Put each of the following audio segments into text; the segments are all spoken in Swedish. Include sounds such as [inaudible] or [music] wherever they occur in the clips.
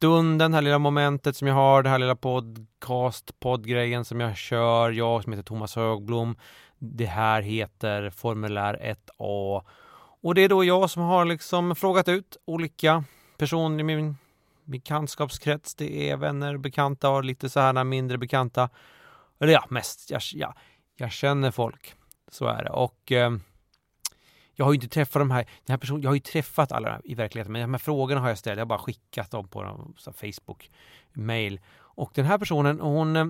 stunden, det här lilla momentet som jag har, det här lilla podcast, poddgrejen som jag kör, jag som heter Thomas Högblom. Det här heter Formulär 1A. Och det är då jag som har liksom frågat ut olika personer i min bekantskapskrets. Det är vänner, bekanta och lite så här mindre bekanta. Eller ja, mest, jag, ja, jag känner folk. Så är det. Och eh, jag har ju inte träffat de här, den här personen, jag har ju träffat alla i verkligheten, men de här frågorna har jag ställt, jag har bara skickat dem på dem, Facebook, mail. Och den här personen, hon, eh,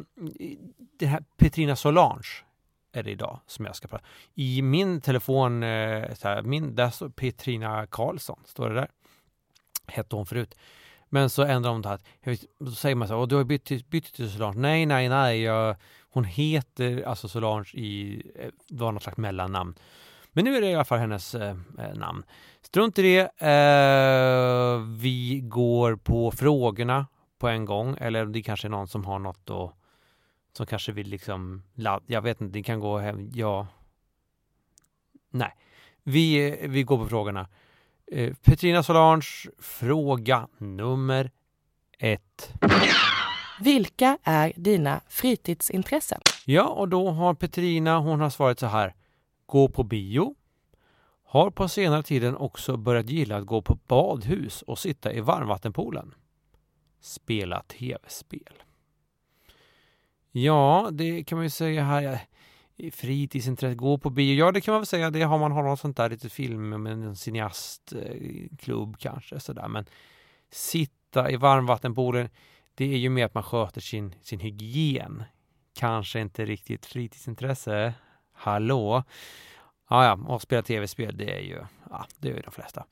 den här Petrina Solange är det idag som jag ska prata. I min telefon, eh, så här, min, där står Petrina Karlsson, står det där. Hette hon förut. Men så ändrar hon det här. Då säger man så här, du har bytt, bytt till Solange. Nej, nej, nej. Jag, hon heter alltså Solange i, eh, det var något slags mellannamn. Men nu är det i alla fall hennes eh, eh, namn. Strunt i det. Eh, vi går på frågorna på en gång. Eller det kanske är någon som har något då som kanske vill liksom Jag vet inte, det kan gå hem. Ja. Nej. Vi, vi går på frågorna. Eh, Petrina Solange, fråga nummer ett. Vilka är dina fritidsintressen? Ja, och då har Petrina, hon har svarat så här gå på bio, har på senare tiden också börjat gilla att gå på badhus och sitta i varmvattenpoolen. Spela tv-spel. Ja, det kan man ju säga här. Fritidsintresse, gå på bio. Ja, det kan man väl säga. Det har man har något sånt där lite film med en cineastklubb eh, kanske sådär. Men sitta i varmvattenpoolen, det är ju mer att man sköter sin, sin hygien. Kanske inte riktigt fritidsintresse. Hallå? Ja, ja, och spela tv-spel, det är ju, ja, det är ju de flesta.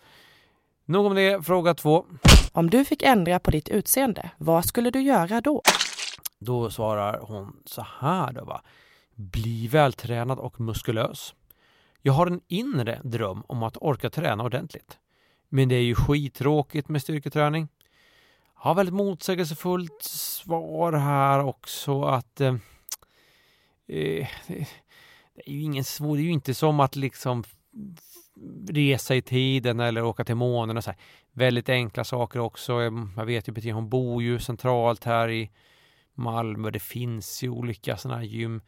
Nog om det. Fråga två. Om du fick ändra på ditt utseende, vad skulle du göra då? Då svarar hon så här då va. Bli vältränad och muskulös. Jag har en inre dröm om att orka träna ordentligt. Men det är ju skittråkigt med styrketräning. Jag har väldigt motsägelsefullt svar här också att eh, eh, det är ju ingen svår, det är ju inte som att liksom resa i tiden eller åka till månen och så här. Väldigt enkla saker också. Jag vet ju Petrina, hon bor ju centralt här i Malmö. Det finns ju olika sådana här gym.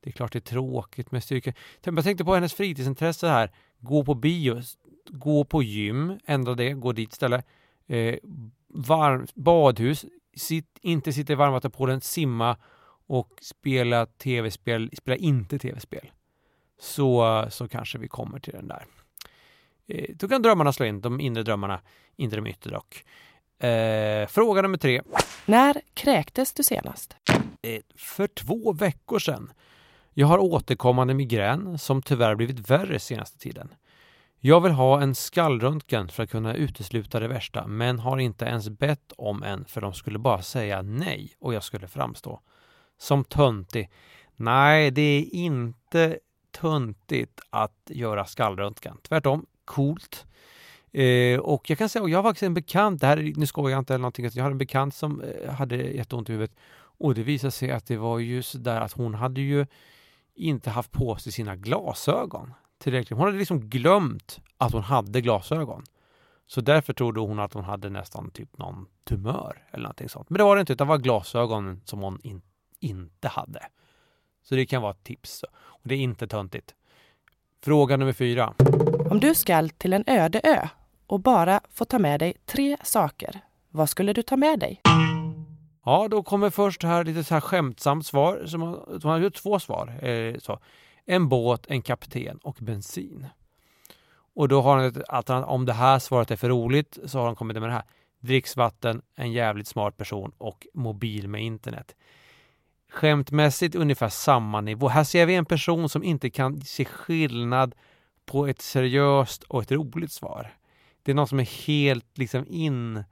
Det är klart det är tråkigt med styrka. Jag tänkte på hennes fritidsintresse här. Gå på bio, gå på gym, ändra det, gå dit istället. Eh, varm, badhus, sitt, inte sitta i varmvattenpoolen, simma och spela tv-spel, spela inte tv-spel. Så, så kanske vi kommer till den där. Eh, då kan drömmarna slå in, de inre drömmarna, inte de yttre dock. Eh, fråga nummer tre. När kräktes du senast? Eh, för två veckor sedan. Jag har återkommande migrän som tyvärr blivit värre senaste tiden. Jag vill ha en skallröntgen för att kunna utesluta det värsta men har inte ens bett om en för de skulle bara säga nej och jag skulle framstå som töntig. Nej, det är inte töntigt att göra skallröntgen. Tvärtom, coolt. Eh, och jag kan säga, jag har faktiskt en bekant, det här, nu skojar jag inte eller någonting, jag har en bekant som eh, hade jätteont i huvudet och det visade sig att det var ju sådär att hon hade ju inte haft på sig sina glasögon tillräckligt. Hon hade liksom glömt att hon hade glasögon. Så därför trodde hon att hon hade nästan typ någon tumör eller någonting sånt. Men det var det inte, utan det var glasögonen som hon inte inte hade. Så det kan vara ett tips. Och det är inte töntigt. Fråga nummer fyra. Om du skall till en öde ö och bara får ta med dig tre saker, vad skulle du ta med dig? Ja, då kommer först här lite så här skämtsamt svar. Som har gjort två svar. Eh, så. En båt, en kapten och bensin. Och då har han ett alternativ. Om det här svaret är för roligt så har han kommit med det här. Dricksvatten, en jävligt smart person och mobil med internet skämtmässigt ungefär samma nivå. Här ser vi en person som inte kan se skillnad på ett seriöst och ett roligt svar. Det är någon som är helt liksom in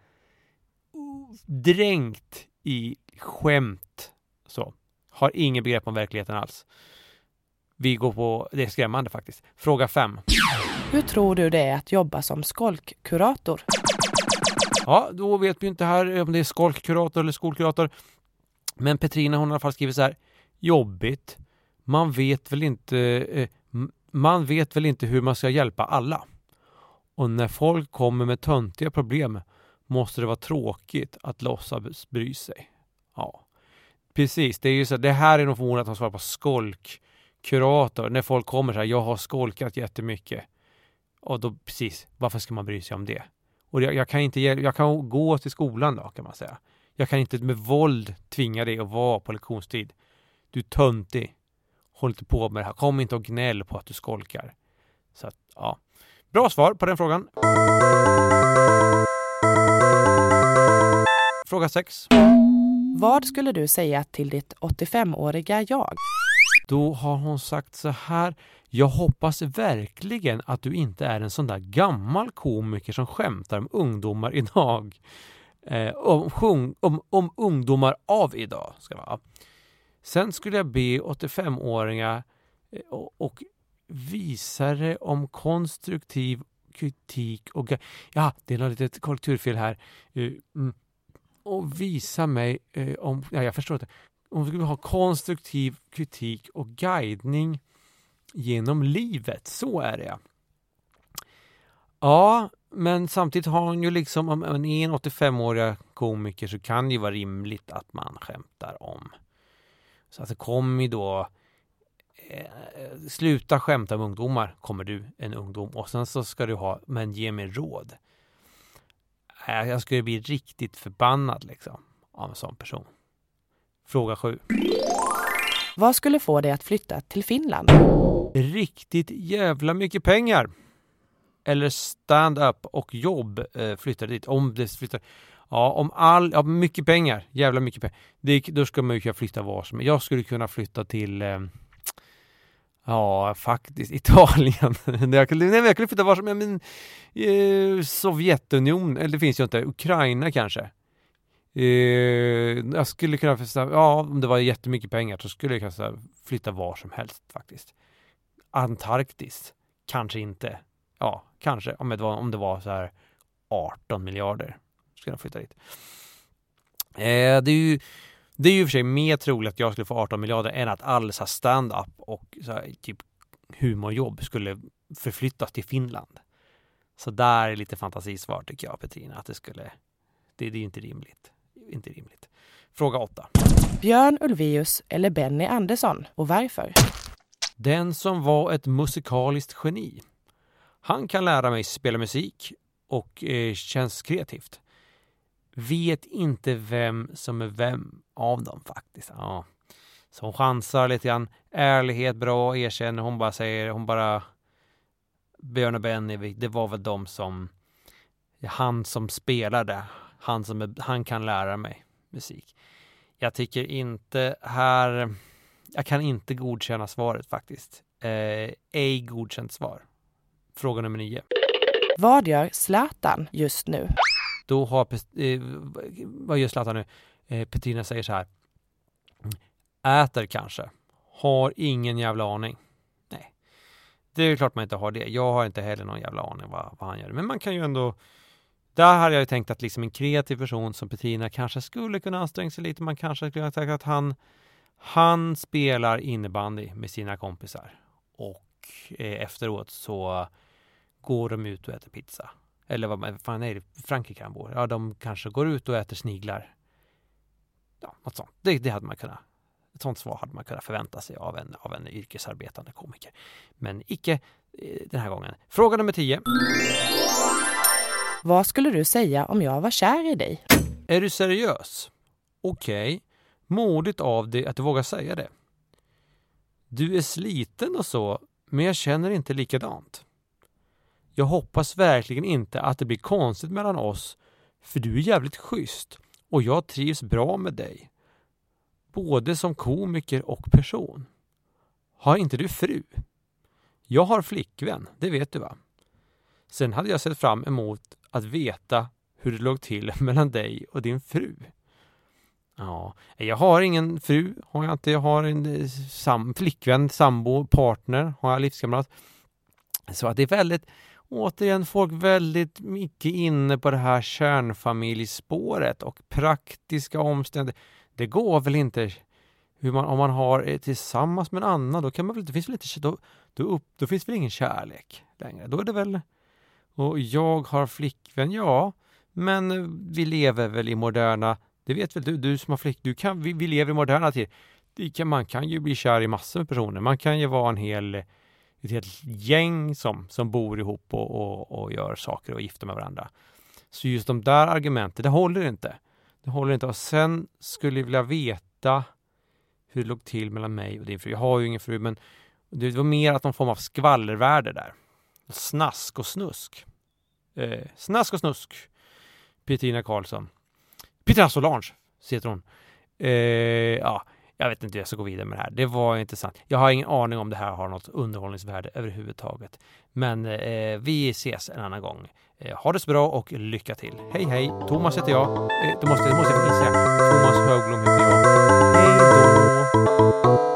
dränkt i skämt. Så. Har ingen begrepp om verkligheten alls. Vi går på, det är skrämmande faktiskt. Fråga 5. Hur tror du det är att jobba som skolkkurator? Ja, då vet vi inte här om det är skolkkurator eller skolkurator. Men Petrina hon har i alla fall skrivit så här. Jobbigt. Man vet väl inte eh, man vet väl inte hur man ska hjälpa alla. Och när folk kommer med töntiga problem måste det vara tråkigt att låtsas bry sig. Ja, precis. Det är ju så. Det här är nog förmodligen att de svarar på skolkkurator. När folk kommer så här, jag har skolkat jättemycket. Och då precis, varför ska man bry sig om det? Och jag, jag kan inte, jag kan gå till skolan då kan man säga. Jag kan inte med våld tvinga dig att vara på lektionstid. Du är töntig. Håll inte på med det här. Kom inte och gnäll på att du skolkar. Så att, ja. Bra svar på den frågan. Fråga 6. Vad skulle du säga till ditt 85-åriga jag? Då har hon sagt så här. Jag hoppas verkligen att du inte är en sån där gammal komiker som skämtar om ungdomar idag. Eh, om, om, om ungdomar av idag. Ska vara. Sen skulle jag be 85-åringar eh, och, och visare om konstruktiv kritik och... Ja, det är något litet korrekturfel här. Eh, mm, och visa mig eh, om... Ja, jag förstår inte. Om vi vill ha konstruktiv kritik och guidning genom livet. Så är det. Ja, men samtidigt har hon ju liksom, om man är en 85-åriga komiker så kan det ju vara rimligt att man skämtar om. Så att det kommer ju då eh, sluta skämta om ungdomar, kommer du, en ungdom. Och sen så ska du ha, men ge mig råd. Äh, jag skulle bli riktigt förbannad liksom av en sån person. Fråga sju. Vad skulle få dig att flytta till Finland? Riktigt jävla mycket pengar. Eller stand-up och jobb eh, flyttar dit. Om det flyttar. Ja, om all, ja, mycket pengar. Jävla mycket pengar. Det, då ska man ju kunna flytta var som Jag skulle kunna flytta till eh, Ja, faktiskt [laughs] Italien. jag kunde, nej, jag kunde flytta var som helst. Eh, Sovjetunionen, eller det finns ju inte. Ukraina kanske. Eh, jag skulle kunna, ja om det var jättemycket pengar så skulle jag kunna flytta var som helst faktiskt. Antarktis, kanske inte. Ja, kanske om det var, om det var så här 18 miljarder. Skulle jag flytta dit. Eh, det är ju det är ju för sig mer troligt att jag skulle få 18 miljarder än att all stand-up och så här, typ humorjobb skulle förflyttas till Finland. Så där är lite fantasisvar tycker jag Petrina, att det skulle, det, det är inte rimligt inte rimligt. Fråga 8. Björn Ulvaeus eller Benny Andersson och varför? Den som var ett musikaliskt geni. Han kan lära mig spela musik och eh, känns kreativt. Vet inte vem som är vem av dem faktiskt. Ja. Så hon chansar lite grann. Ärlighet, bra, erkänner. Hon bara säger, hon bara Björn och Benny, det var väl de som han som spelade han, som är, han kan lära mig musik. Jag tycker inte här, jag kan inte godkänna svaret faktiskt. Eh, ej godkänt svar. Fråga nummer nio. Vad gör Zlatan just nu? Då har, eh, vad gör Zlatan nu? Eh, Petrina säger så här. Äter kanske. Har ingen jävla aning. Nej. Det är klart man inte har det. Jag har inte heller någon jävla aning vad, vad han gör. Men man kan ju ändå där hade jag tänkt att liksom en kreativ person som Petrina kanske skulle kunna anstränga sig lite. Man kanske skulle kunna tänka att han, han spelar innebandy med sina kompisar och eh, efteråt så går de ut och äter pizza. Eller vad fan är det? Frankrike han bor. Ja, de kanske går ut och äter sniglar. Ja, något sånt. Det, det hade man kunnat ett sånt svar hade man kunnat förvänta sig av en, av en yrkesarbetande komiker. Men icke eh, den här gången. Fråga nummer 10. Vad skulle du säga om jag var kär i dig? Är du seriös? Okej. Okay. Modigt av dig att du vågar säga det. Du är sliten och så, men jag känner inte likadant. Jag hoppas verkligen inte att det blir konstigt mellan oss, för du är jävligt schysst och jag trivs bra med dig. Både som komiker och person. Har inte du fru? Jag har flickvän, det vet du va? Sen hade jag sett fram emot att veta hur det låg till [laughs] mellan dig och din fru. Ja, jag har ingen fru, har jag inte. Jag har en eh, sam flickvän, sambo, partner, har jag livskamrat. Så att det är väldigt, återigen, folk väldigt mycket inne på det här kärnfamiljspåret och praktiska omständigheter. Det går väl inte hur man, om man har tillsammans med en annan, då kan man väl, det finns väl inte, då, då, upp, då finns väl ingen kärlek längre. Då är det väl och jag har flickvän, ja. Men vi lever väl i moderna, det vet väl du, du som har flick, du kan, vi, vi lever i moderna tider. man kan ju bli kär i massor med personer. Man kan ju vara en hel, ett helt gäng som, som bor ihop och, och, och gör saker och gifter med varandra. Så just de där argumenten, det håller inte. Det håller inte. Och sen skulle jag vilja veta hur det låg till mellan mig och din fru. Jag har ju ingen fru, men det var mer att någon form av skvallervärde där. Snask och snusk. Eh, snask och snusk. Petrina Karlsson. Petrina Solange, heter hon. Eh, ja, jag vet inte hur jag ska gå vidare med det här. Det var intressant. Jag har ingen aning om det här har något underhållningsvärde överhuvudtaget. Men eh, vi ses en annan gång. Eh, ha det så bra och lycka till. Hej hej! Thomas heter jag. Eh, det måste, det måste jag säga. Thomas Höglund heter jag. Hej då!